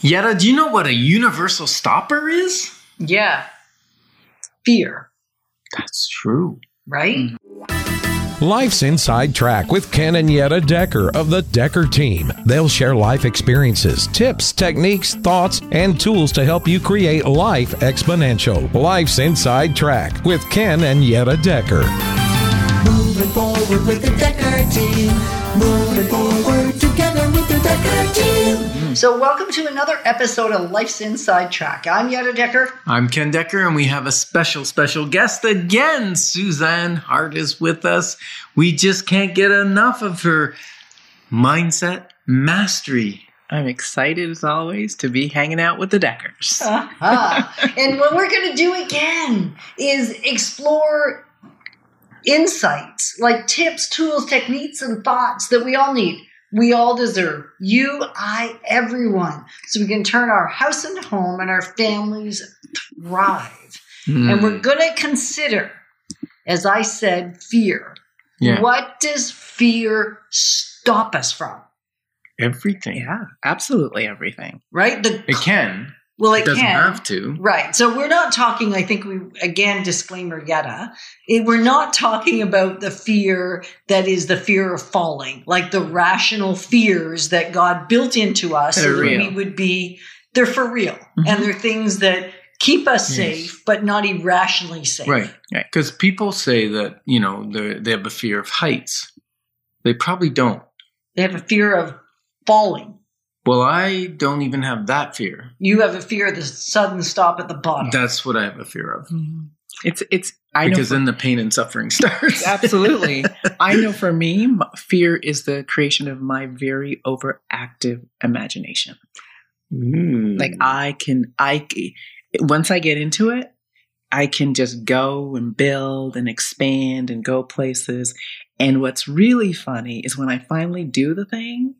Yetta, do you know what a universal stopper is? Yeah. Fear, That's true. right? Mm. Life's Inside Track with Ken and Yetta Decker of the Decker team. They'll share life experiences, tips, techniques, thoughts, and tools to help you create life exponential. Life's Inside Track with Ken and Yetta Decker. Moving forward with the Decker team. Moving forward together So, welcome to another episode of Life's Inside Track. I'm Yetta Decker. I'm Ken Decker, and we have a special, special guest again. Suzanne Hart is with us. We just can't get enough of her mindset mastery. I'm excited as always to be hanging out with the Deckers. Ah, and what we're going to do again is explore insights like tips, tools, techniques, and thoughts that we all need. We all deserve. You, I, everyone. So we can turn our house into home and our families thrive. Hmm. And we're going to consider, as I said, fear. Yeah. What does fear stop us from? Everything. Yeah, absolutely everything. Right? The It can. Well, It it doesn't can. have to. Right. So we're not talking, I think we, again, disclaimer yetta. It, we're not talking about the fear that is the fear of falling, like the rational fears that God built into us that real. we would be, they're for real. Mhm. And they're things that keep us Yes. safe, but not irrationally safe. Right. Right. Because people say that, you know, they have a fear of heights. They probably don't. They have a fear of falling. Well, I don't even have that fear. You have a fear of the sudden stop at the bottom. That's what I have a fear of. It's it's I know Because for, then the pain and suffering starts. absolutely. I know for me, fear is the creation of my very overactive imagination. Mm. Like I can I once I get into it, I can just go and build and expand and go places. And what's really funny is when I finally do the thing,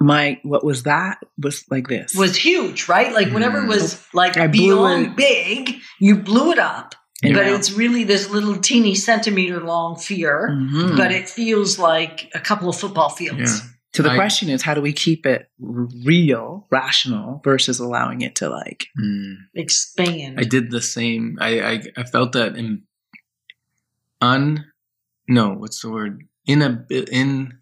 my what was that was like this. was huge, right? Like whenever it was like I beyond it. big, you blew it up. And but it's really this little teeny centimeter long fear, Mhm. but it feels like a couple of football fields. Yeah. So the I- question is, how do we keep it real, rational, versus allowing it to like? Mm. Expand. I did the same. I, I I felt that in un no, what's the word? In a in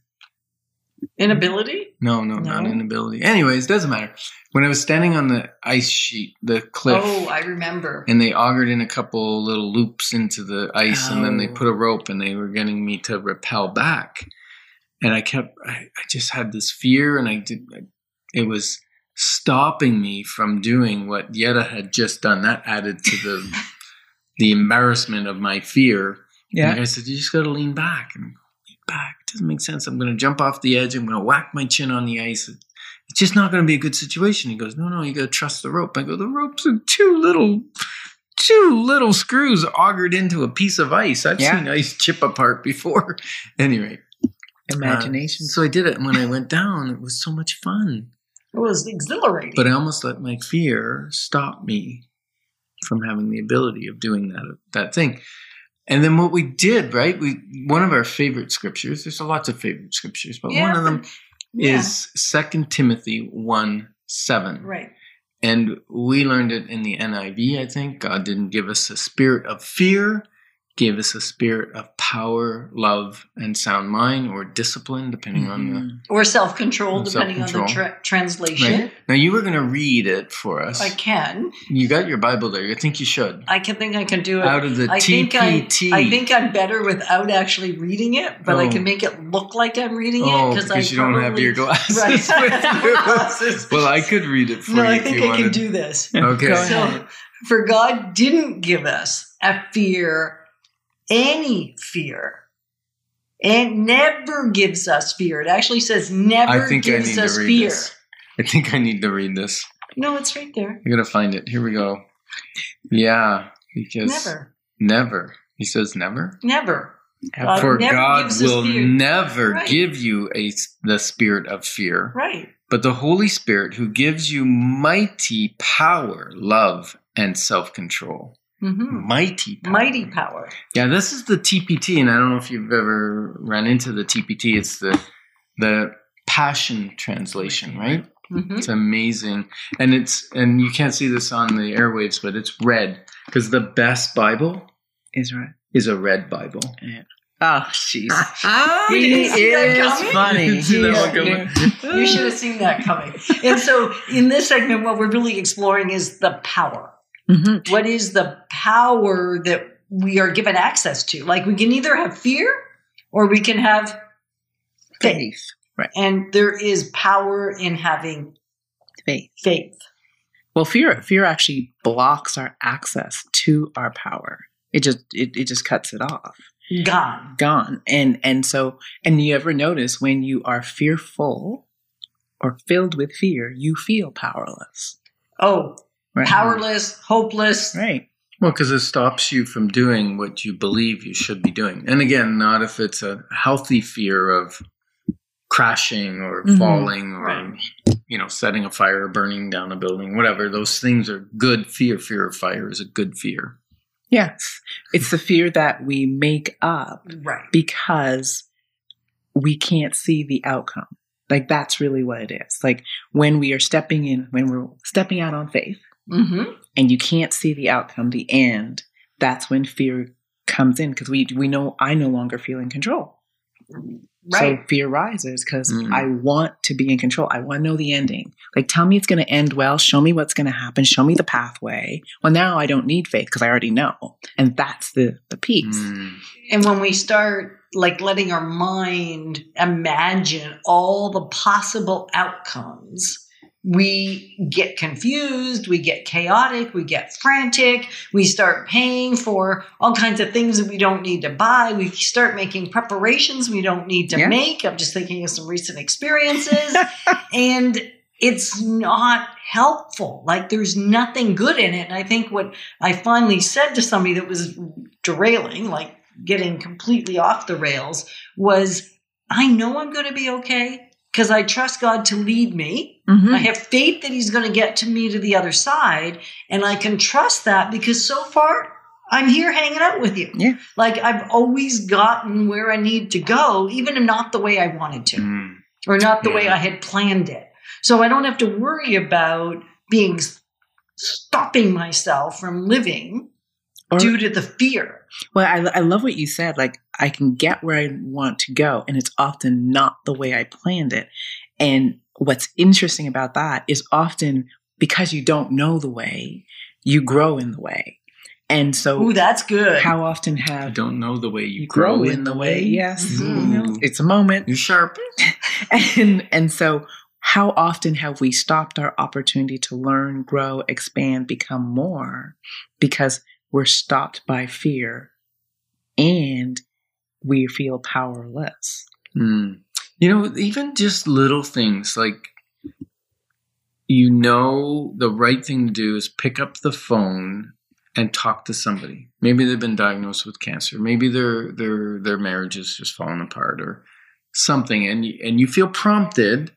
Inability? no no not inability. Anyways, doesn't matter. When I was standing on the ice sheet, the cliff, Oh, I remember. and they augered in a couple little loops into the ice, and then they Oh. put a rope, and they were getting me to rappel back. And I kept, I, I just had this fear, and I did. It was stopping me from doing what Yetta had just done. That added to the the embarrassment of my fear. And I said, "You just got to lean back and back. It doesn't make sense. I'm going to jump off the edge. I'm going to whack my chin on the ice. It's just not going to be a good situation." He goes, "No, no, you got to trust the rope." I go, "The rope's are two little." Two little screws augered into a piece of ice. I've Yeah. seen ice chip apart before. anyway, imagination. uh, so I did it, and when I went down, it was so much fun. It was exhilarating. But I almost let my fear stop me from having the ability of doing that that thing. And then what we did, right? We one of our favorite scriptures. There's a lots of favorite scriptures, but Yeah, one of them yeah. is Second Timothy one seven, right. and we learned it in the NIV. I think God didn't give us a spirit of fear, gave us a spirit of power, love, and sound mind, or discipline, depending on the Mhm. Or self control, Or depending on the tra- translation. Right. Now you were going to read it for us. I can. You got your Bible there. I think you should. I can think I can do it. Out of the I think I, TPT. I think I'm better without actually reading it, but I Oh. can make it look like I'm reading Oh, it because I you don't have your glasses Right. Glasses. well, I could read it for no, you I if think I wanted. can do this. Okay. So, for God didn't give us a fear, any fear, and never gives us fear. It actually says never I think I gives need to read fear. this. I think I need to read this. No, it's right there. I gotta find it. Here we go. Yeah, because Never, never. He says never. never. God For never God will never Right. give you a the spirit of fear, Right. but the Holy Spirit who gives you mighty power, love, and self control. Hmm Mighty, power. Mighty power. Yeah, this is the TPT, and I don't know if you've ever run into the TPT. It's the the Passion translation, right? Mhm. It's amazing, and it's and you can't see this on the airwaves, but it's red because the best Bible Is right. is a red Bible. Oh, jeez. You he didn't see that is coming? funny. Didn't see that He is- You should have seen that coming. And so, in this segment, what we're really exploring is the power. Mhm. What is the power that we are given access to? Like, we can either have fear or we can have faith. Faith. Right. And there is power in having Faith. faith. Well, fear fear actually blocks our access to our power. It just it, it just cuts it off. Gone. Gone. And and so and you ever notice when you are fearful or filled with fear, you feel powerless. Oh, Right. powerless, hopeless. Right. Well, because it stops you from doing what you believe you should be doing. And again, not if it's a healthy fear of crashing or Mhm. falling or, Right. you know, setting a fire or burning down a building, whatever. Those things are good fear. Fear of fire is a good fear. Yes. It's the fear that we make up Right. because we can't see the outcome. Like that's really what it is. Like when we are stepping in, when we're stepping out on faith Mm-hmm. and you can't see the outcome, the end, that's when fear comes in because we we know I no longer feel in control. Right. So fear rises because Mm. I want to be in control. I want to know the ending. Like tell me it's going to end well. Show me what's going to happen. Show me the pathway. Well, now I don't need faith because I already know, and that's the the piece. Mm. And when we start like letting our mind imagine all the possible outcomes, we get confused, we get chaotic, we get frantic, we start paying for all kinds of things that we don't need to buy. We start making preparations we don't need to Yeah. make. I'm just thinking of some recent experiences. and it's not helpful. Like there's nothing good in it. And I think what I finally said to somebody that was derailing, like getting completely off the rails, was I know I'm going to be okay because I trust God to lead me. Mhm. I have faith that He's going to get to me to the other side. And I can trust that because so far I'm here hanging out with you. Yeah. Like I've always gotten where I need to go, even if not the way I wanted to Mm. or not the way I had planned it. So I don't have to worry about being stopping myself from living Or- due to the fear. Well, I, I love what you said. Like, I can get where I want to go, and it's often not the way I planned it. And what's interesting about that is often because you don't know the way, you grow in the way. And so, Ooh, that's good. how often I have don't know the way you, you grow in the way? Yes, Mhm. You know, it's a moment. You sharp. and and so how often have we stopped our opportunity to learn grow expand become more because we're stopped by fear and we feel powerless Mm. You know, even just little things like you know the right thing to do is pick up the phone and talk to somebody. Maybe they've been diagnosed with cancer. Maybe their their their marriage is just falling apart or something, and you, and you feel prompted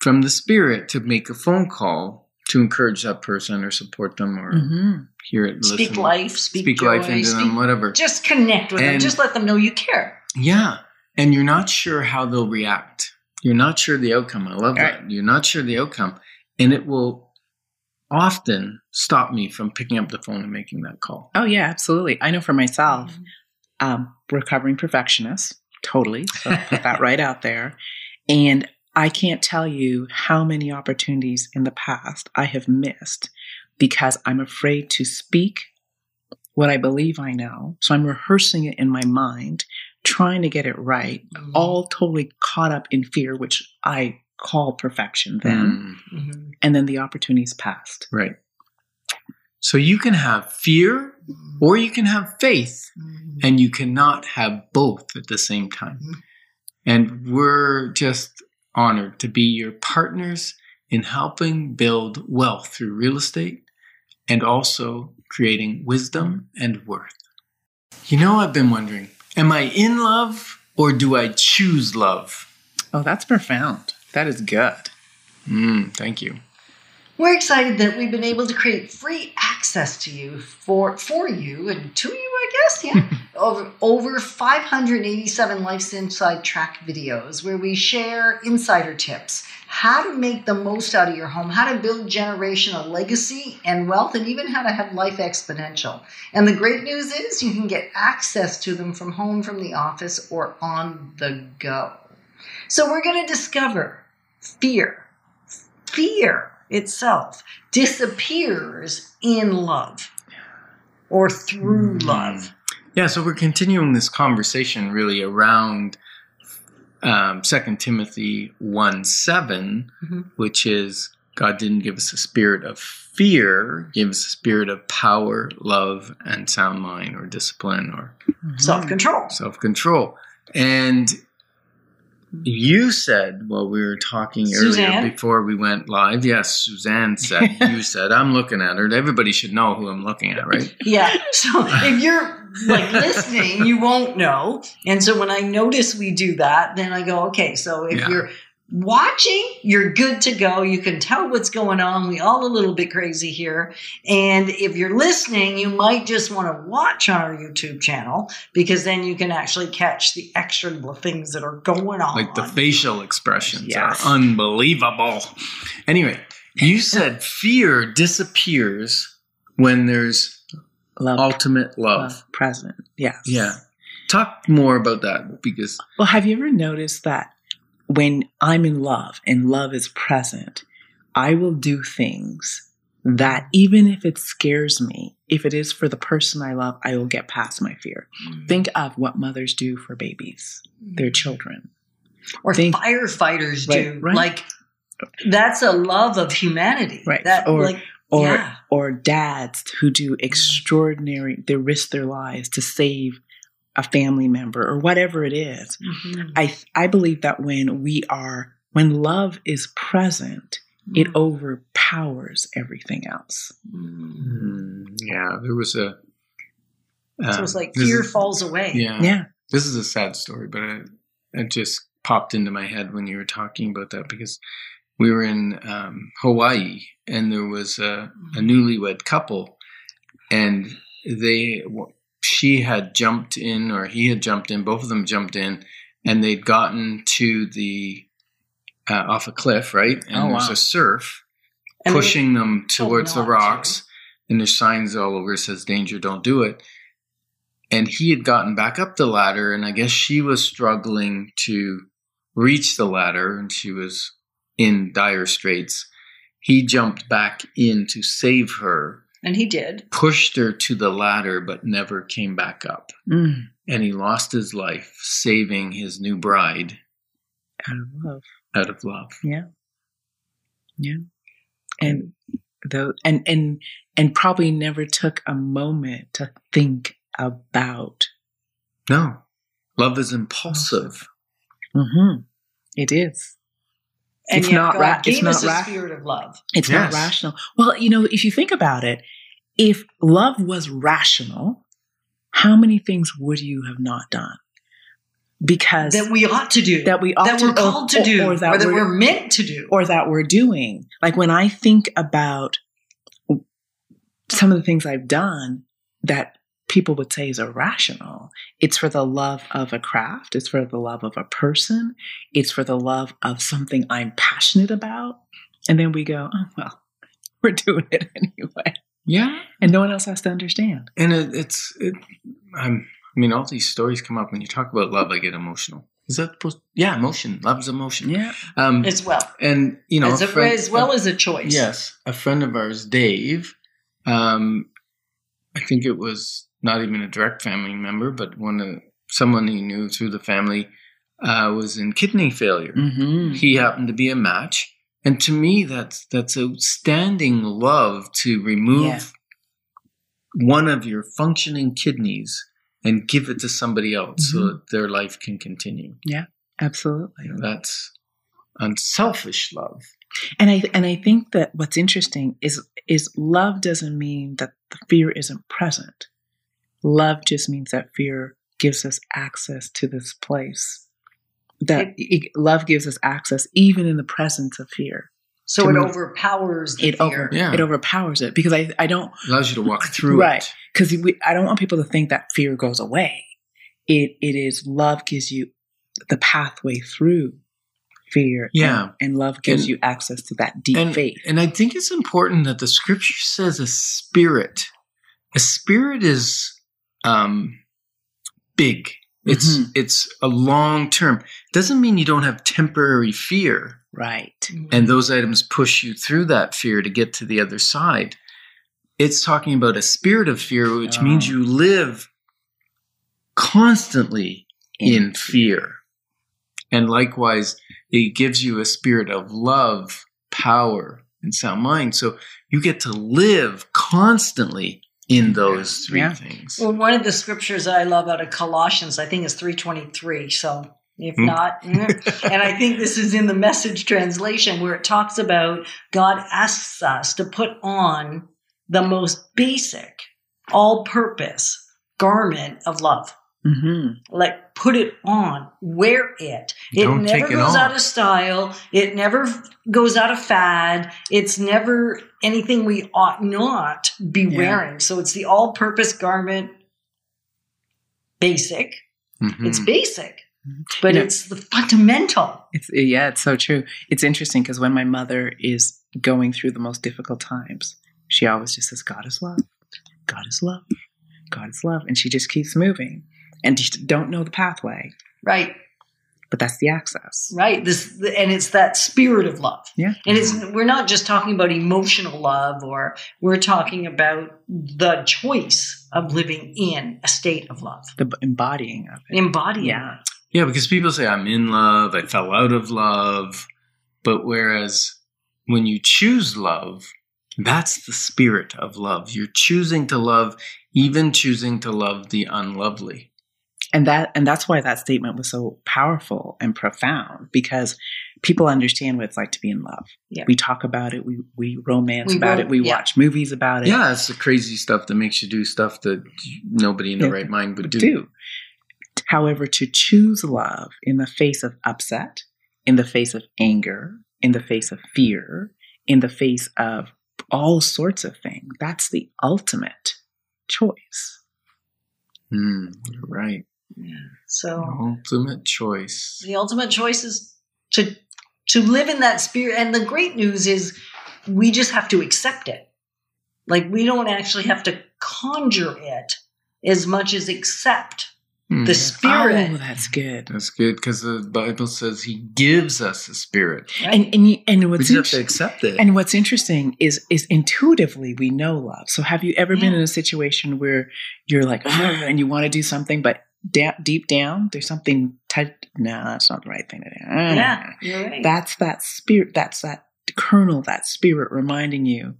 from the spirit to make a phone call to encourage that person or support them or mm-hmm. hear it. speak listen, life, speak, speak joy, life into speak- them, whatever. Just connect with them. Just let them know you care. Yeah. And you're not sure how they'll react. You're not sure the outcome. I love Right. that. You're not sure the outcome. And it will often stop me from picking up the phone and making that call. oh yeah absolutely i know for myself um, recovering perfectionist totally so put that right out there and i can't tell you how many opportunities in the past i have missed because i'm afraid to speak what i believe i know so i'm rehearsing it in my mind trying to get it right Mhm. all totally caught up in fear which i call perfection then Mm, Mhm. and then the opportunities passed right. So you can have fear or you can have faith, Mhm. and you cannot have both at the same time. Mhm. And we're just honored to be your partners in helping build wealth through real estate and also creating wisdom and worth. You know, I've been wondering am I in love or do I choose love? oh that's profound that is good Mm, thank you. We're excited that we've been able to create free access to you for for you and to you, I guess. Yeah, over over 587 Life's Inside Track videos where we share insider tips, how to make the most out of your home, how to build generational legacy and wealth, and even how to have life exponential. And the great news is you can get access to them from home, from the office, or on the go. So we're going to discover fear. Fear itself disappears in love or through hmm. love. Yeah, so we're continuing this conversation really around um, 2 Timothy 1 7, Mhm. which is God didn't give us a spirit of fear, gave us a spirit of power, love, and sound mind or discipline or Self control. self control. And Mm-hmm. you said while we were talking Suzanne? earlier before we went live, yes, Suzanne said, you said, I'm looking at her. Everybody should know who I'm looking at, right? Yeah. So if you're like listening, you won't know. And so when I notice we do that, then I go, okay, so if Yeah. you're watching, you're good to go. You can tell what's going on. We all a little bit crazy here. And if you're listening, you might just want to watch on our YouTube channel because then you can actually catch the extra little things that are going on. Like the facial expressions Yes. are unbelievable. Anyway, you said fear disappears when there's Love, ultimate love. love present. Yes. Yeah. Talk more about that because Well, have you ever noticed that when I'm in love and love is present, I will do things that even if it scares me, if it is for the person I love, I will get past my fear. Mm. Think of what mothers do for babies, their mm. children. or think- firefighters Right, do. right. Like that's a love of humanity. Right. That Or- like Or yeah. or dads who do extraordinary they risk their lives to save a family member or whatever it is. Mhm. I I believe that when we are when love is present, it Mm. overpowers everything else. Mm. Hmm, yeah, there was a. So um, it's like fear is- falls away. Yeah, Yeah. This is a sad story, but it, it just popped into my head when you were talking about that because we were in um, Hawaii and there was a, a newlywed couple, and they she had jumped in or he had jumped in, both of them jumped in, and they'd gotten to the uh, off a cliff, right? And Oh, there's a surf And they- pushing them towards the not to. rocks, and there's signs all over says danger, don't do it. And he had gotten back up the ladder, and I guess she was struggling to reach the ladder, and she was in dire straits. He jumped back in to save her, and he did. pushed her to the ladder, but never came back up. Mm, And he lost his life saving his new bride out of love. out of love. Yeah. Yeah. And though and and and probably never took a moment to think about No, love is impulsive. hmm It is. And It's not God ra- it's not us a spirit of love. It's Yes. not rational. Well, you know, if you think about it, if love was rational, how many things would you have not done? Because That we ought to do. that we ought that to we're called to or, do. or that, we're, we're, meant to do. or that we're doing. Like when I think about some of the things I've done that people would say is irrational, it's for the love of a craft, it's for the love of a person, it's for the love of something I'm passionate about. And then we go, oh, well, we're doing it anyway. Yeah, And no one else has to understand. and it, it's it. I'm, I mean, all these stories come up when you talk about love. I get emotional. Is that supposed? Yeah, emotion. Love's emotion. Yeah. Um, as well. and you know, as, a a, friend- as well as a choice. Yes, a friend of ours, Dave. Um, I think it was not even a direct family member, but one of someone he knew through the family uh, was in kidney failure. Mm-hmm. He happened to be a match, and to me, that's that's outstanding love to remove Yeah. one of your functioning kidneys and give it to somebody else so Mhm. that their life can continue. Yeah, absolutely. You know, that's unselfish love. And I and I think that what's interesting is is love doesn't mean that the fear isn't present. Love just means that fear gives us access to this place. That it, love gives us access even in the presence of fear. So it me, overpowers the It fear. over Yeah. it overpowers it because I I don't allows you to walk through Right. it. because I don't want people to think that fear goes away. It it is love gives you the pathway through. fear. Yeah. And, and love gives And- you access to that deep and, faith. and I think it's important that the scripture says a spirit. A spirit is um, big. It's Mhm. it's a long term. Doesn't mean you don't have temporary fear, Right. and those items push you through that fear to get to the other side. It's talking about a spirit of fear, which Oh. means you live constantly in fear. And likewise, it gives you a spirit of love, power, and sound mind. So you get to live constantly in those three Yeah. things. Well, one of the scriptures I love out of Colossians, I think is 323. So if Hmm. not, mm. and I think this is in the message translation where it talks about God asks us to put on the most basic, all purpose garment of love. Hmm Like put it on, wear it. It Don't never it goes off. out of style. It never goes out of fad. It's never anything we ought not be Yeah. wearing. So it's the all purpose garment. Basic. Mhm. It's basic, Mhm. but You know- it's the fundamental. It's yeah, it's so true. It's interesting because when my mother is going through the most difficult times, she always just says, "God is love, God is love, God is love," and she just keeps moving. And just don't know the pathway, Right. but that's the access. Right. This and it's that spirit of love. Yeah. And it's we're not just talking about emotional love or we're talking about the choice of living in a state of love. The embodying of it. Embodying Yeah. it. Yeah, because people say, I'm in love, I fell out of love. But whereas when you choose love, that's the spirit of love. You're choosing to love, even choosing to love the unlovely. And that and that's why that statement was so powerful and profound because people understand what it's like to be in love. Yeah. We talk about it, we we romance We about ro- it, we yeah. watch movies about it. Yeah, it's the crazy stuff that makes you do stuff that nobody in the Yeah, right mind would would do. do. However, to choose love in the face of upset, in the face of anger, in the face of fear, in the face of all sorts of things, that's the ultimate choice. Hmm, you're right. So Ultimate choice. the ultimate choice is to to live in that spirit and the great news is we just have to accept it. Like we don't actually have to conjure it as much as accept Hmm, the spirit. Oh, that's good. That's good because the Bible says He gives us a spirit. right? And and, you, and We what's just have to accept it. and what's interesting is is intuitively we know love. So have you ever been in a situation where you're like "Ugh," and you want to do something, but da- deep down there's something touch? No, that's not the right thing to do. yeah, you're right. That's that spirit. That's that kernel. That spirit reminding you.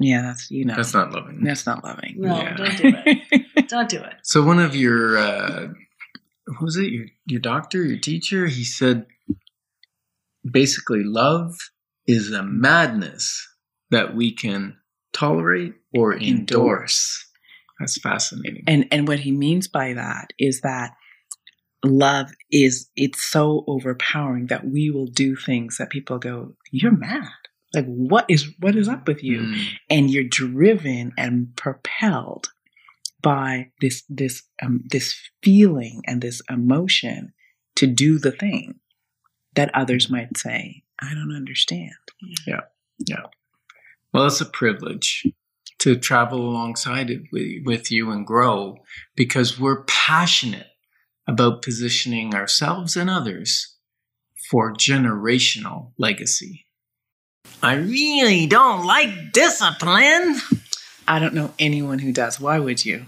Yeah, that's you know. That's not loving. That's not loving. no, yeah. don't do it. Don't do it. So one of your uh, what was it your your doctor your teacher he said basically love is a madness that we can tolerate or endorse. Endorse. That's fascinating. and and what he means by that is that love is it's so overpowering that we will do things that people go, "You're mad." Like what is what is up with you? Mm. and you're driven and propelled by this this um, this feeling and this emotion to do the thing that others might say i don't understand Yeah. Yeah. Well, it's a privilege to travel alongside it with, with you and grow because we're passionate about positioning ourselves and others for generational legacy. I really don't like discipline. i don't know anyone who does why would you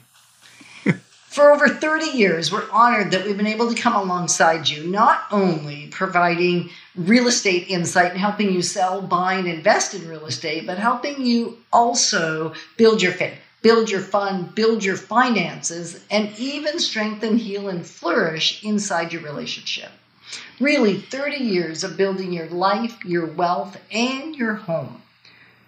For over 30 years, we're honored that we've been able to come alongside you, not only providing real estate insight and helping you sell, buy, and invest in real estate, but helping you also build your faith, build your fund, build your finances, and even strengthen, heal, and flourish inside your relationship. Really, 30 years of building your life, your wealth, and your home.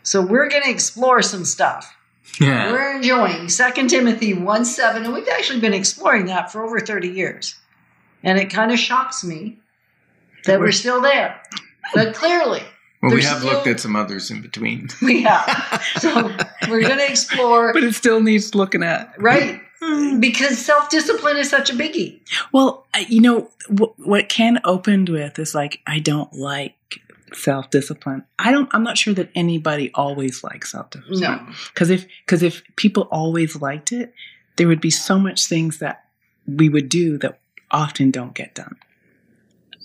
So, we're going to explore some stuff. Yeah. We're enjoying 2 Timothy 1 7, and we've actually been exploring that for over 30 years. And it kind of shocks me that we're still there. But clearly, Well, we have still- looked at some others in between. we have. So we're going to explore, but it still needs looking at right? because self discipline is such a biggie. Well, you know what Ken opened with is like I don't like self discipline. I don't. I'm not sure that anybody always likes self discipline. No. because if because if people always liked it, there would be so much things that we would do that often don't get done.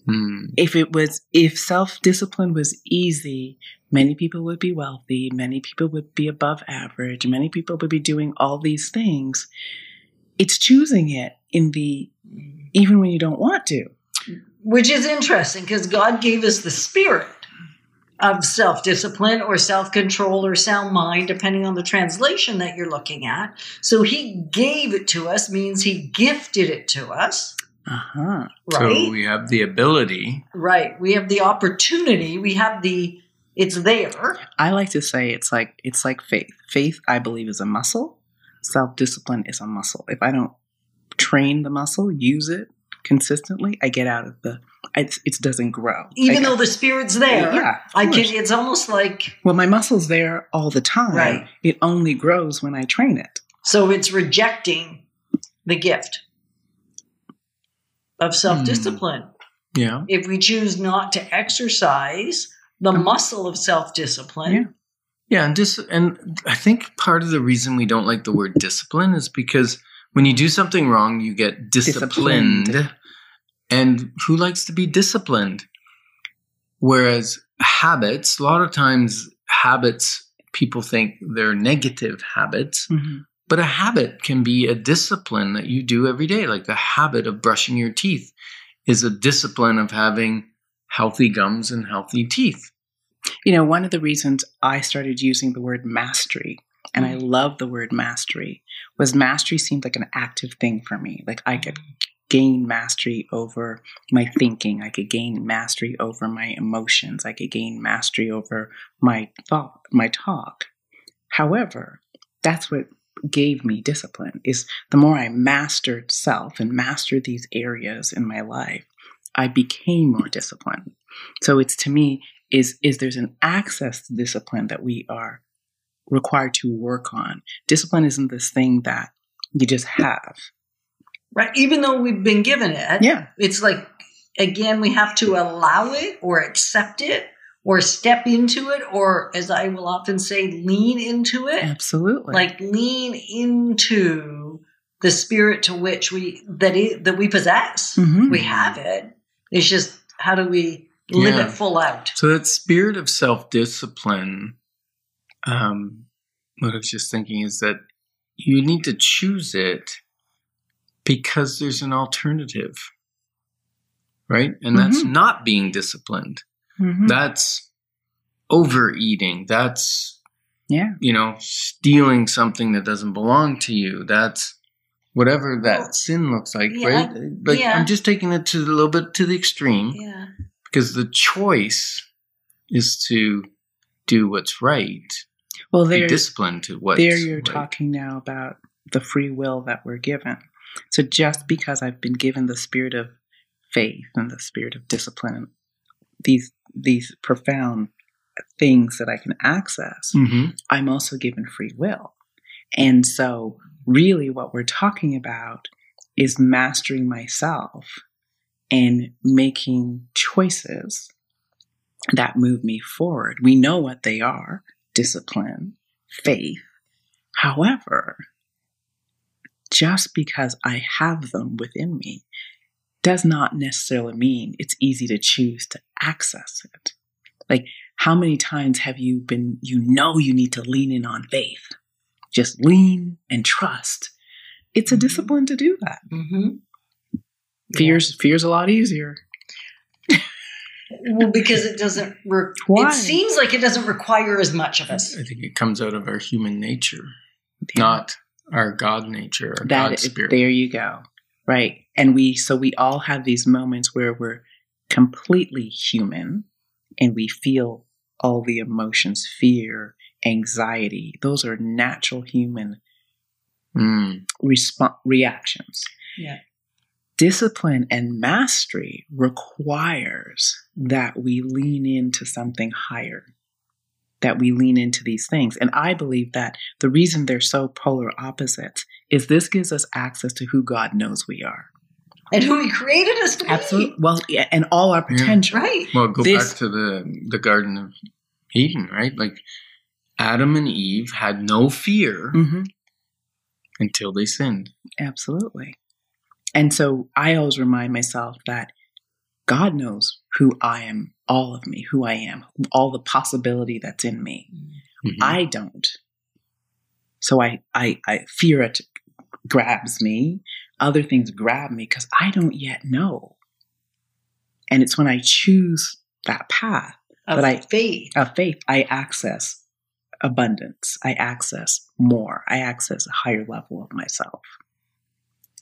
Hmm. If it was if self discipline was easy, many people would be wealthy. Many people would be above average. Many people would be doing all these things. It's choosing it in the even when you don't want to. Which is interesting because God gave us the spirit of self discipline or self control or sound mind, depending on the translation that you're looking at. So He gave it to us, means He gifted it to us, Uh huh. right? So we have the ability. right. We have the opportunity, we have the, it's there. I like to say it's like it's like faith. Faith, I believe, is a muscle. Self discipline is a muscle. If I don't train the muscle, use it consistently, I get out of the. It, it doesn't grow. Even I- though the spirit's there, yeah, of I can, course. it's almost like, Well, my muscle's there all the time. Right. It only grows when I train it. so it's rejecting the gift of self discipline. Hmm. Yeah. if we choose not to exercise the um, muscle of self discipline, Yeah. Yeah, and dis- and I think part of the reason we don't like the word discipline is because when you do something wrong, you get disciplined. Disciplined. And who likes to be disciplined? Whereas habits, a lot of times habits people think they're negative habits, mm-hmm. but a habit can be a discipline that you do every day. Like the habit of brushing your teeth is a discipline of having healthy gums and healthy teeth. You know, one of the reasons I started using the word mastery, and I mm. love the word mastery, was mastery seemed like an active thing for me. Like I could gain mastery over my thinking, I could gain mastery over my emotions, I could gain mastery over my thought, my talk. However, that's what gave me discipline is the more I mastered self and mastered these areas in my life, I became more disciplined. So it's to me is is there's an access to discipline that we are required to work on. Discipline isn't this thing that you just have. right? Even though we've been given it, Yeah. it's like, again, we have to allow it or accept it or step into it, or as I will often say, lean into it. Absolutely. Like lean into the spirit to which we that it, that we possess. Mhm. We have it. It's just how do we live Yeah. it full out? So that spirit of self discipline, um, what I was just thinking is that you need to choose it because there's an alternative, right? And that's Mhm. not being disciplined. Mhm. That's overeating. That's yeah. you know stealing something that doesn't belong to you. That's whatever that Well, sin looks like, yeah, right? Like yeah. I'm just taking it to a little bit to the extreme Yeah. because the choice is to do what's right, Well, be there, disciplined to what's there you're talking now about the free will that we're given. So just because I've been given the spirit of faith and the spirit of discipline, these these profound things that I can access, Mhm. I'm also given free will. And so, really, what we're talking about is mastering myself and making choices that move me forward. We know what they are discipline, faith. However, just because I have them within me does not necessarily mean it's easy to choose to access it. Like, how many times have you been, you know, you need to lean in on faith? Just lean and trust. It's a Mhm. discipline to do that. Mm-hmm. Fear's fear's a lot easier. Well, because it doesn't. Re- Why? It seems like it doesn't require as much of us. I think it comes out of our human nature, not our God nature, our That God is- spirit. there you go. Right. And we so we all have these moments where we're completely human and we feel all the emotions, fear, anxiety. Those are natural human Mm. resp- reactions. Yeah. Discipline and mastery requires that we lean into something higher, that we lean into these things. And I believe that the reason they're so polar opposites is this gives us access to who God knows we are. And who He created us to be. Absolutely. Well, yeah, and all our potential. be. Right. Well, go This- back to the the Garden of Eden, right? Like Adam and Eve had no fear hmm until they sinned. Absolutely. And so I always remind myself that God knows who I am, all of me, who I am, all the possibility that's in me. Mhm. I don't. So I, I, I fear it grabs me. Other things grab me because I don't yet know. And it's when I choose that path Of But I- faith. of faith, I access abundance. I access more. I access a higher level of myself.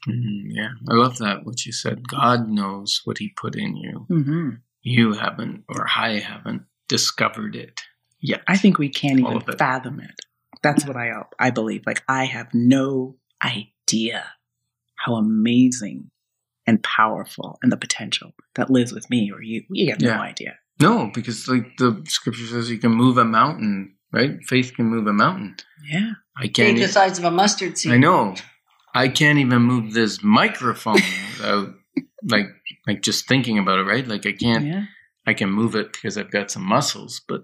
Mhm, yeah, I love that what you said. God knows what He put in you. hmm You haven't, or I haven't, discovered it yet. I think we can't All even it. fathom it. That's what I I believe. Like I have no idea how amazing and powerful and the potential that lives with me or you. We have Yeah. no idea. No, because like the scripture says, you can move a mountain, right? Faith can move a mountain. Yeah. I can't. the e- size of a mustard seed. I know. I can't even move this microphone without like like just thinking about it, right? Like I can't. Yeah. I can move it because I've got some muscles, but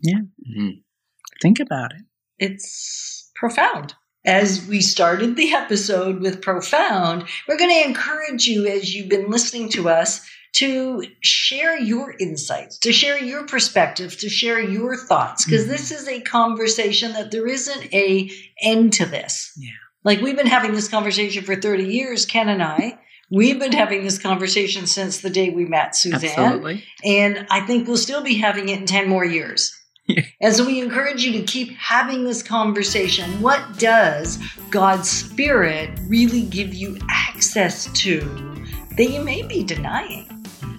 Yeah. Mhm. Think about it. It's profound. As we started the episode with profound, we're going to encourage you as you've been listening to us to share your insights, to share your perspectives, to share your thoughts because Mhm. this is a conversation that there isn't a end to this. Yeah. Like we've been having this conversation for 30 years, Ken and I. We've been having this conversation since the day we met Suzanne. Absolutely. And I think we'll still be having it in 10 more years. Yeah. And so we encourage you to keep having this conversation. What does God's Spirit really give you access to that you may be denying?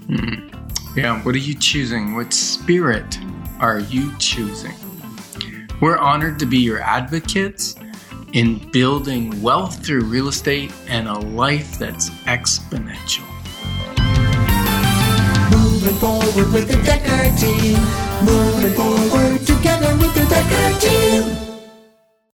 Mhm. yeah. What are you choosing? What spirit are you choosing? We're honored to be your advocates in building wealth through real estate and a life that's exponential. Moving forward with the Decker team. Moving forward together with the Decker team.